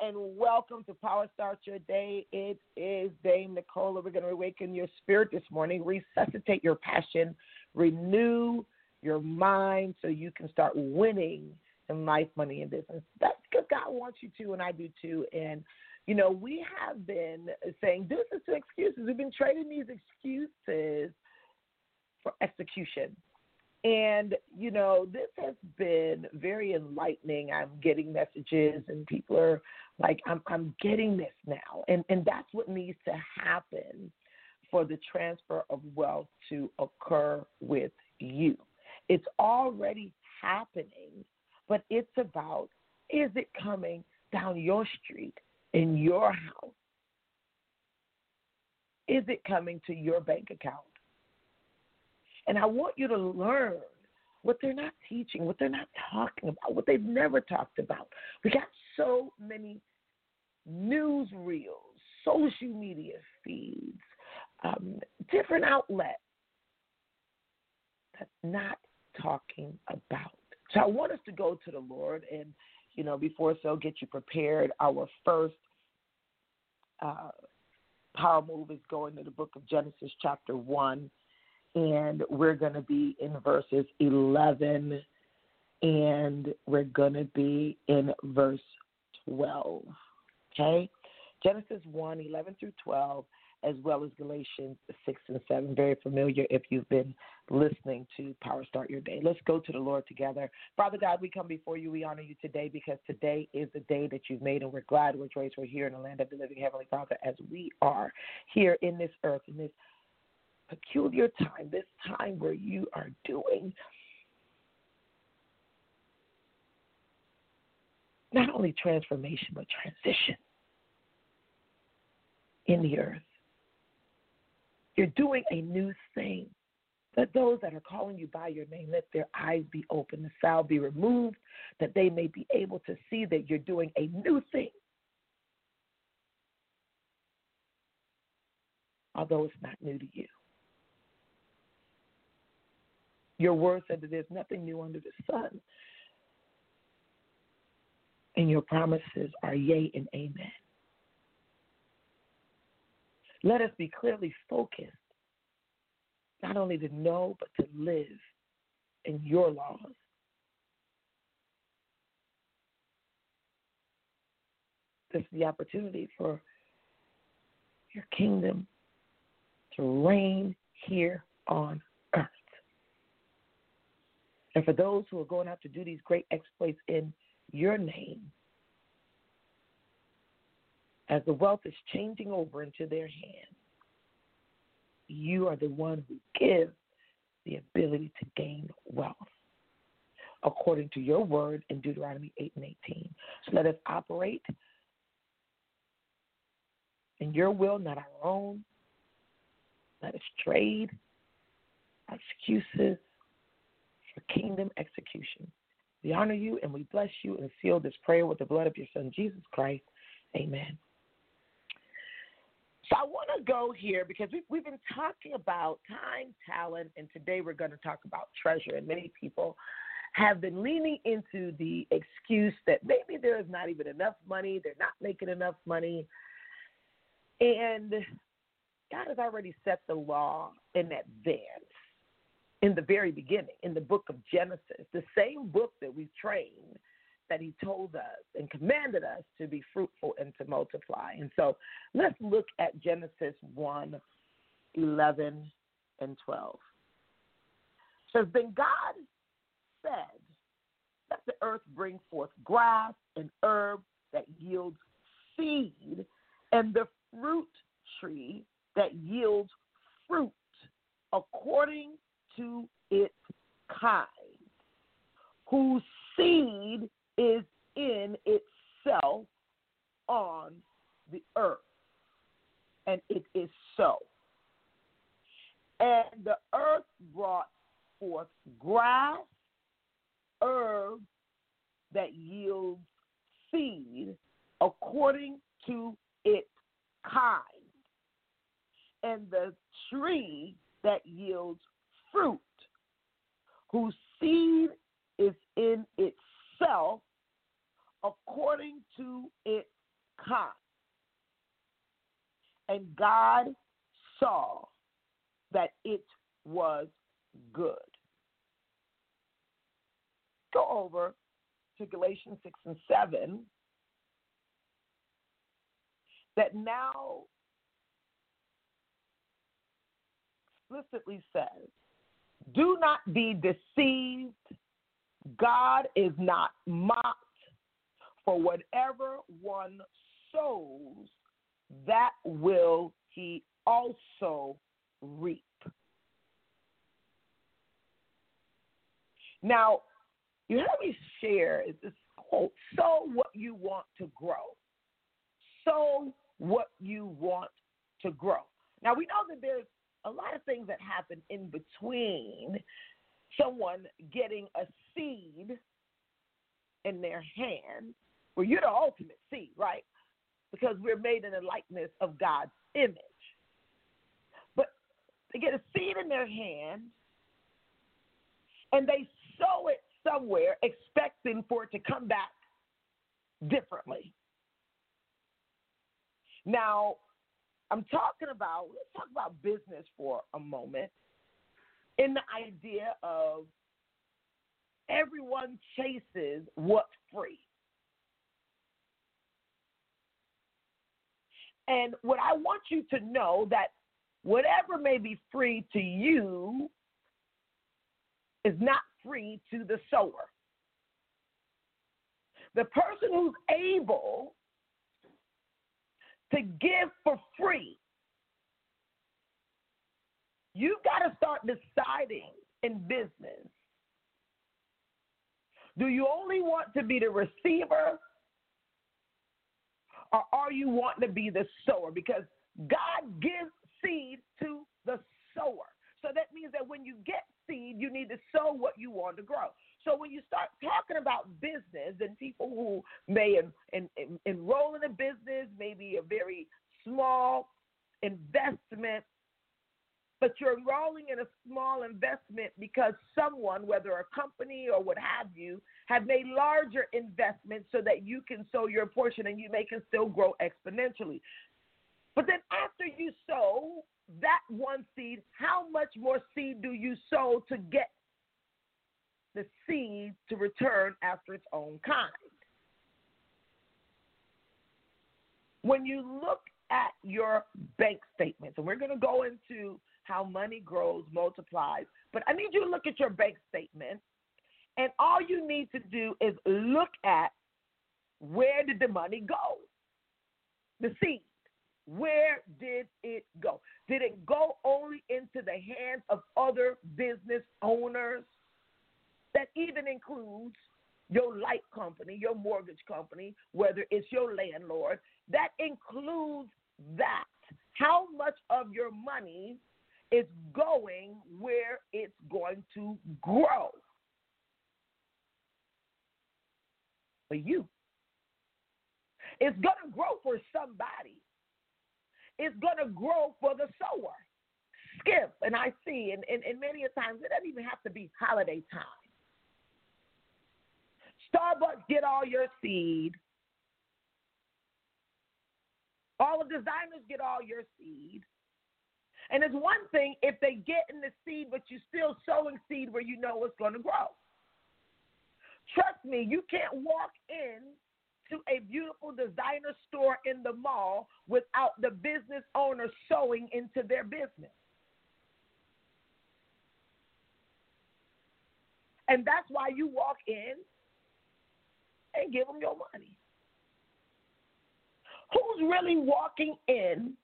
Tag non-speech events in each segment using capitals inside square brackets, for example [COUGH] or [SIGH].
And welcome to PowerStart Your Day. It is Dame Nicola. We're going to awaken your spirit this morning, resuscitate your passion, renew your mind so you can start winning in life, money, and business. That's because God wants you to, and I do too. And you know, we have been saying deuces to excuses. We've been trading these excuses for execution. And, you know, this has been very enlightening. I'm getting messages and people are like, I'm, I'm getting this now. And, and that's what needs to happen for the transfer of wealth to occur with you. It's already happening, but it's about is it coming down your street in your house? Is it coming to your bank account? And I want you to learn what they're not teaching, what they're not talking about, what they've never talked about. We got so many news reels, social media feeds, um, different outlets that's not talking about. So I want us to go to the Lord and, you know, before so, get you prepared. Our first uh, power move is going to the book of Genesis, chapter 1 and we're going to be in verses 11 and we're going to be in verse 12. Okay? Genesis 1 11 through 12, as well as Galatians 6 and 7. Very familiar if you've been listening to PowerStart Your Day. Let's go to the Lord together. Father God, we come before you. We honor you today because today is the day that you've made, and we're glad, we're joyous, we're here in the land of the living Heavenly Father as we are here in this earth, in this peculiar time, this time where you are doing not only transformation, but transition in the earth. You're doing a new thing. Let those that are calling you by your name, let their eyes be open, the salve be removed, that they may be able to see that you're doing a new thing. Although it's not new to you. Your word said that there's nothing new under the sun. And your promises are yea and amen. Let us be clearly focused, not only to know, but to live in your laws. This is the opportunity for your kingdom to reign here on and for those who are going out to do these great exploits in your name, as the wealth is changing over into their hands, you are the one who gives the ability to gain wealth according to your word in Deuteronomy 8 and 18. So let us operate in your will, not our own. Let us trade excuses kingdom execution. We honor you and we bless you and seal this prayer with the blood of your Son, Jesus Christ. Amen. So I want to go here because we've, we've been talking about time, talent, and today we're going to talk about treasure. And many people have been leaning into the excuse that maybe there is not even enough money, they're not making enough money. And God has already set the law in advance in the very beginning, in the book of Genesis, the same book that we trained, that he told us and commanded us to be fruitful and to multiply. And so let's look at Genesis 1 11 and 12. It says, Then God said, Let the earth bring forth grass and herb that yields seed, and the fruit tree that yields fruit according to its kind, whose seed is in itself on the earth. And it is so. And the earth brought forth grass, herbs that yield seed according to its kind, and the tree that yields fruit, whose seed is in itself according to its And God saw that it was good. Go over to Galatians 6 and 7 that now explicitly says, Do not be deceived. God is not mocked. For whatever one sows, that will he also reap. Now, you heard me share this quote oh, sow what you want to grow. Sow what you want to grow. Now, we know that there's a lot of things that happen in between someone getting a seed in their hand. Well, you're the ultimate seed, right? Because we're made in the likeness of God's image. But they get a seed in their hand and they sow it somewhere expecting for it to come back differently. Now, I'm talking about, let's talk about business for a moment in the idea of everyone chases what's free. And what I want you to know that whatever may be free to you is not free to the sower. The person who's able to give for free, you've got to start deciding in business do you only want to be the receiver or are you wanting to be the sower? Because God gives seed to the sower. So that means that when you get seed, you need to sow what you want to grow. So when you start talking about business and people who may en- en- en- enroll in a business, maybe a very small investment, but you're enrolling in a small investment because someone, whether a company or what have you, have made larger investments so that you can sow your portion and you may can still grow exponentially. But then after you sow that one seed, how much more seed do you sow to get the seed to return after its own kind? When you look at your bank statements, and we're going to go into how money grows, multiplies. But I need you to look at your bank statement, and all you need to do is look at where did the money go? The seed. Where did it go? Did it go only into the hands of other business owners? That even includes your light company, your mortgage company, whether it's your landlord. That includes that. How much of your money is going where it's going to grow. For you. It's going to grow for somebody. It's going to grow for the sower. Skip, and I see, and, and, and many a times it doesn't even have to be holiday time. Starbucks get all your seed. All the designers get all your seed. And it's one thing if they get in the seed, but you're still sowing seed where you know it's going to grow. Trust me, you can't walk in to a beautiful designer store in the mall without the business owner sowing into their business. And that's why you walk in and give them your money. Who's really walking in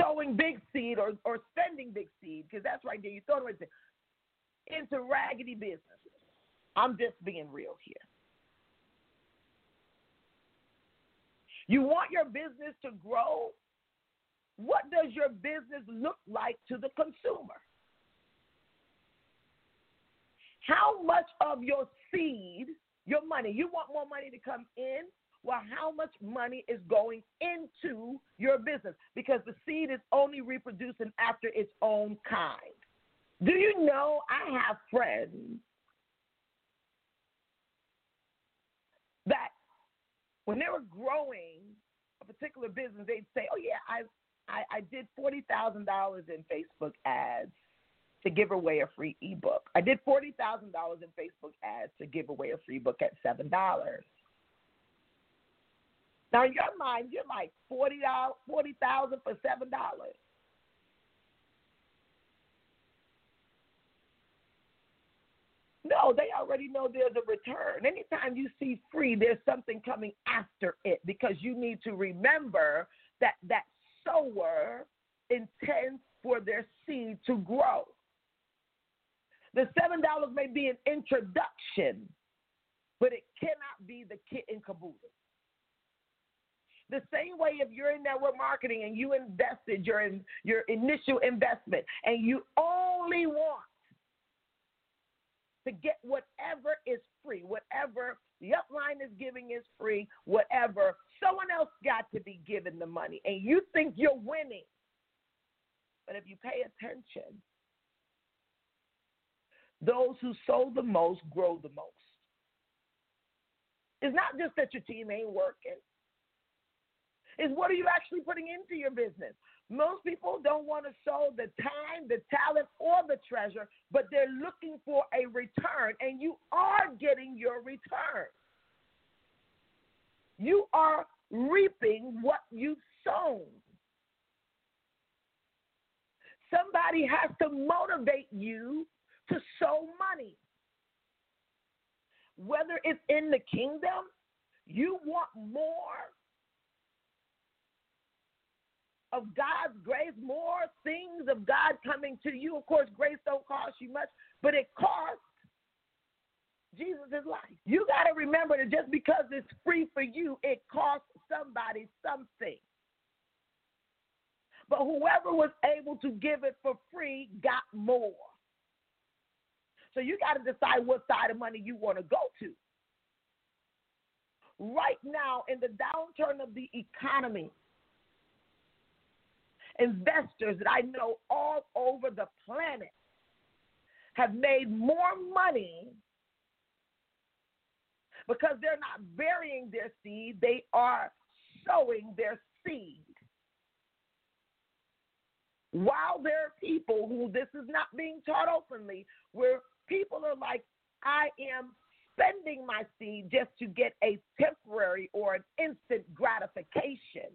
sowing big seed or, or spending big seed, because that's right there, you throw it right there, into raggedy businesses. I'm just being real here. You want your business to grow? What does your business look like to the consumer? How much of your seed, your money, you want more money to come in? Well, how much money is going into your business? Because the seed is only reproducing after its own kind. Do you know I have friends that when they were growing a particular business, they'd say, "Oh yeah, I I, I did forty thousand dollars in Facebook ads to give away a free ebook. I did forty thousand dollars in Facebook ads to give away a free book at seven dollars." Now in your mind, you're like forty dollars, forty thousand for seven dollars. No, they already know there's a return. Anytime you see free, there's something coming after it because you need to remember that that sower intends for their seed to grow. The $7 may be an introduction, but it cannot be the kit and caboodle. The same way if you're in network marketing and you invested your your initial investment and you only want to get whatever is free, whatever the upline is giving is free, whatever someone else got to be given the money, and you think you're winning. But if you pay attention, those who sow the most grow the most. It's not just that your team ain't working. It's what are you actually putting into your business? Most people don't want to sow the time, the talent, or the treasure, but they're looking for a return, and you are getting your return. You are reaping what you've sown. Somebody has to motivate you to sow money. Whether it's in the kingdom, you want more of God's grace, more things of God coming to you. Of course, grace don't cost you much, but it costs Jesus' life. You got to remember that just because it's free for you, it costs somebody something. But whoever was able to give it for free got more. So you got to decide what side of money you want to go to. Right now, in the downturn of the economy, investors that I know all over the planet have made more money because they're not burying their seed, they are sowing their seed. While there are people who this is not being taught openly, where people are like, I am spending my seed just to get a temporary or an instant gratification.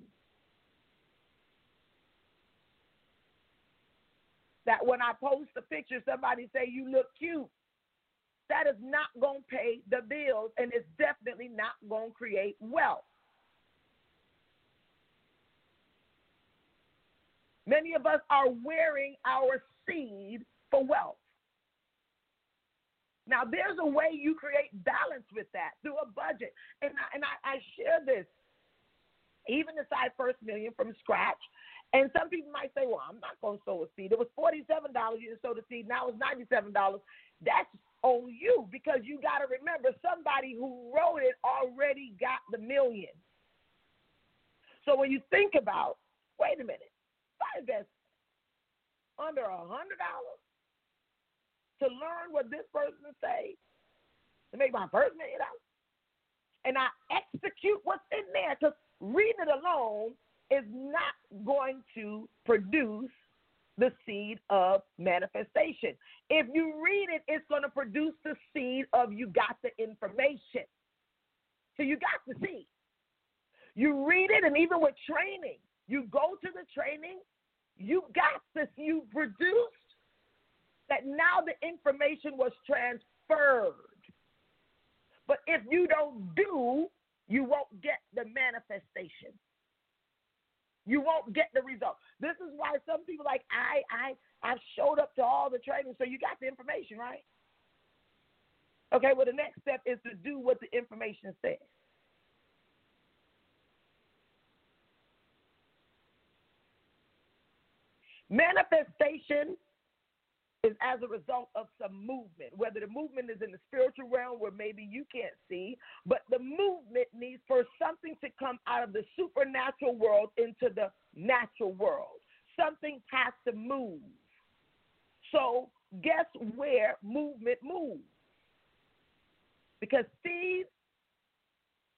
That when I post a picture, somebody say you look cute that is not going to pay the bills and it's definitely not going to create wealth. Many of us are wearing our seed for wealth. Now, there's a way you create balance with that through a budget. And I, and I, I share this, even inside First Million from scratch. And some people might say, well, I'm not going to sow a seed. It was $47 you sow a seed. Now it's $97. That's on you because you got to remember somebody who wrote it already got the million. So when you think about, wait a minute, if I invest under a hundred dollars to learn what this person say to make my first million dollars, and I execute what's in there, because reading it alone is not going to produce the seed of manifestation. If you read it, it's going to produce the seed of you got the information. So you got the seed. You read it, and even with training, you go to the training, you got this, you produced that now the information was transferred. But if you don't do, you won't get the manifestation you won't get the result. This is why some people like I I I showed up to all the training, so you got the information, right? Okay, well the next step is to do what the information says. Manifestation is as a result of some movement, whether the movement is in the spiritual realm where maybe you can't see, but the movement needs for something to come out of the supernatural world into the natural world. Something has to move. So, guess where movement moves? Because seeds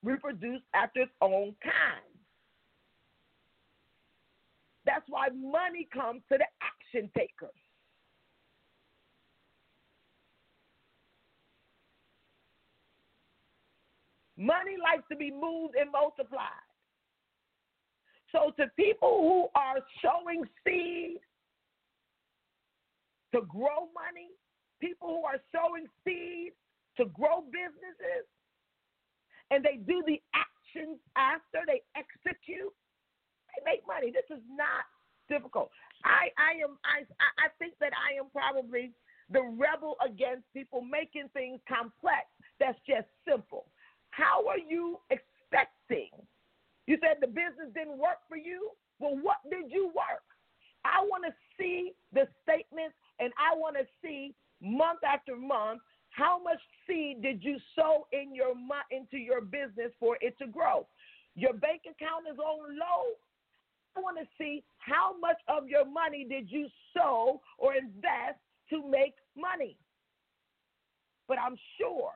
reproduce after its own kind. That's why money comes to the action takers. Money likes to be moved and multiplied. So, to people who are sowing seed to grow money, people who are sowing seed to grow businesses, and they do the actions after they execute, they make money. This is not difficult. I, I am I I think that I am probably the rebel against people making things complex that's just simple. How are you expecting? You said the business didn't work for you. Well, what did you work? I want to see the statements and I want to see month after month how much seed did you sow in your into your business for it to grow. Your bank account is on low. I want to see how much of your money did you sow or invest to make money. But I'm sure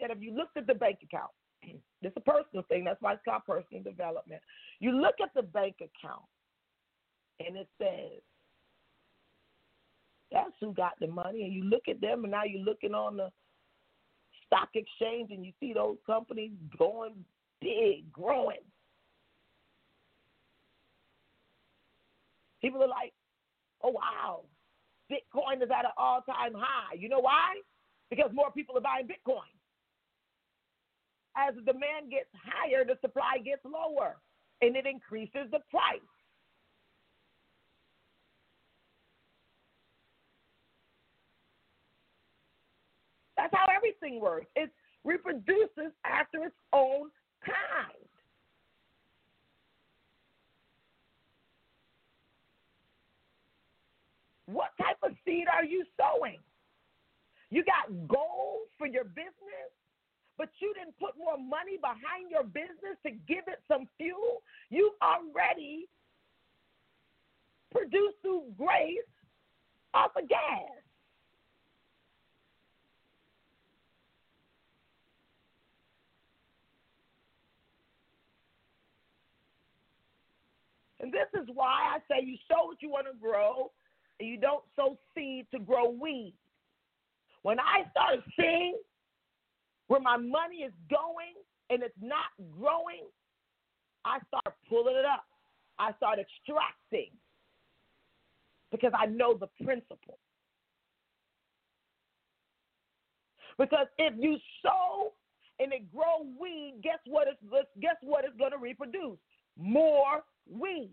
that if you looked at the bank account, [CLEARS THROAT] it's a personal thing. That's why it's called personal development. You look at the bank account and it says, that's who got the money. And you look at them, and now you're looking on the stock exchange and you see those companies going big, growing. People are like, oh, wow, Bitcoin is at an all time high. You know why? Because more people are buying Bitcoin. As the demand gets higher, the supply gets lower, and it increases the price. That's how everything works. It reproduces after its own kind. What type of seed are you sowing? You got goals for your business, but you didn't put more money behind your business to give it some fuel. You've already produced through grace off of gas. And this is why I say you sow what you want to grow, and you don't sow seed to grow weeds. When I start seeing where my money is going and it's not growing, I start pulling it up. I start extracting because I know the principle. Because if you sow and it grow weed, guess what it's guess what it's going to reproduce? More weed.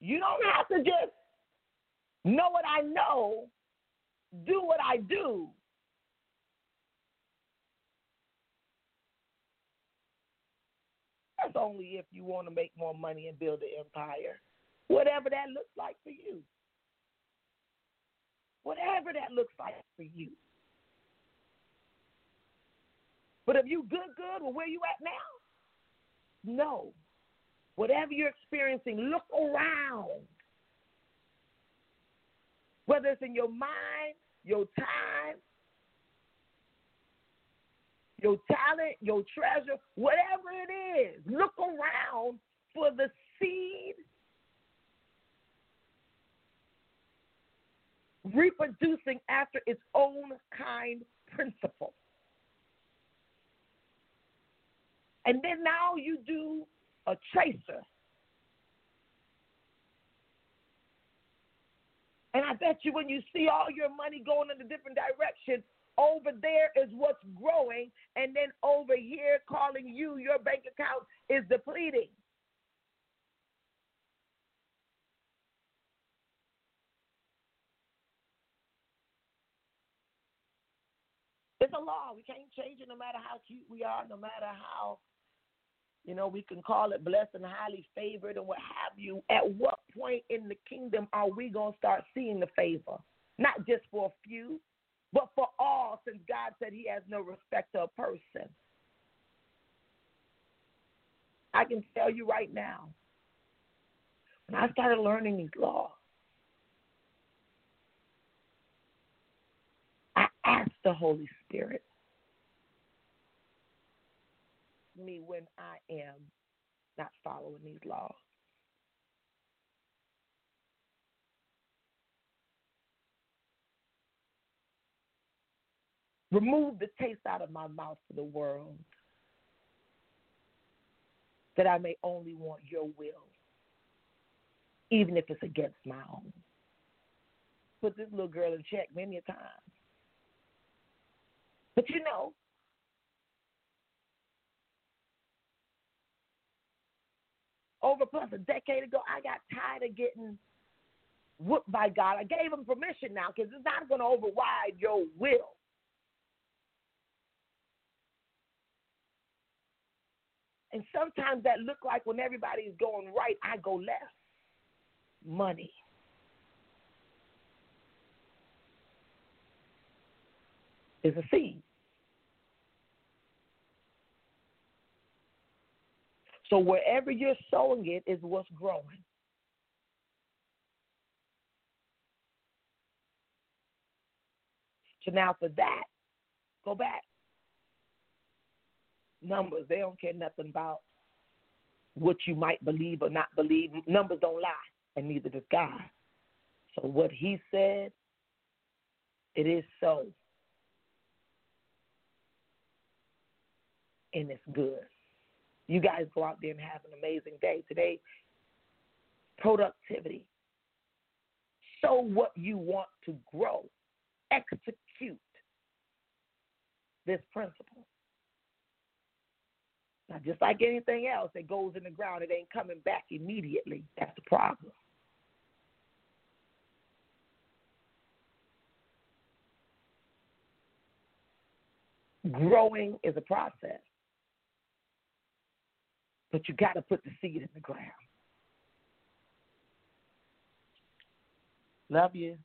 You don't have to just know what I know, do what I do. That's only if you want to make more money and build an empire. Whatever that looks like for you. Whatever that looks like for you. But if you good, good, well, where you at now? No. Whatever you're experiencing, look around. Whether it's in your mind, your time, your talent, your treasure, whatever it is, look around for the seed reproducing after its own kind principle. And then now you do a tracer. And I bet you when you see all your money going in a different direction, over there is what's growing, and then over here calling you, your bank account is depleting. It's a law. We can't change it no matter how cute we are, no matter how You know, we can call it blessed and highly favored and what have you. At what point in the kingdom are we going to start seeing the favor? Not just for a few, but for all, since God said he has no respect to a person. I can tell you right now, when I started learning these laws, I asked the Holy Spirit me when I am not following these laws. Remove the taste out of my mouth for the world, that I may only want your will, even if it's against my own. Put this little girl in check many a time. But you know, over plus a decade ago, I got tired of getting whooped by God. I gave him permission now because it's not going to override your will. And sometimes that look like when everybody is going right, I go left. Money. Is a seed. So wherever you're sowing it is what's growing. So now for that, go back. Numbers, they don't care nothing about what you might believe or not believe. Numbers don't lie, and neither does God. So what he said, it is so. And it's good. You guys go out there and have an amazing day. Today, productivity. Show what you want to grow. Execute this principle. Now, just like anything else that goes in the ground, it ain't coming back immediately. That's the problem. Growing is a process but you got to put the seed in the ground. Love you.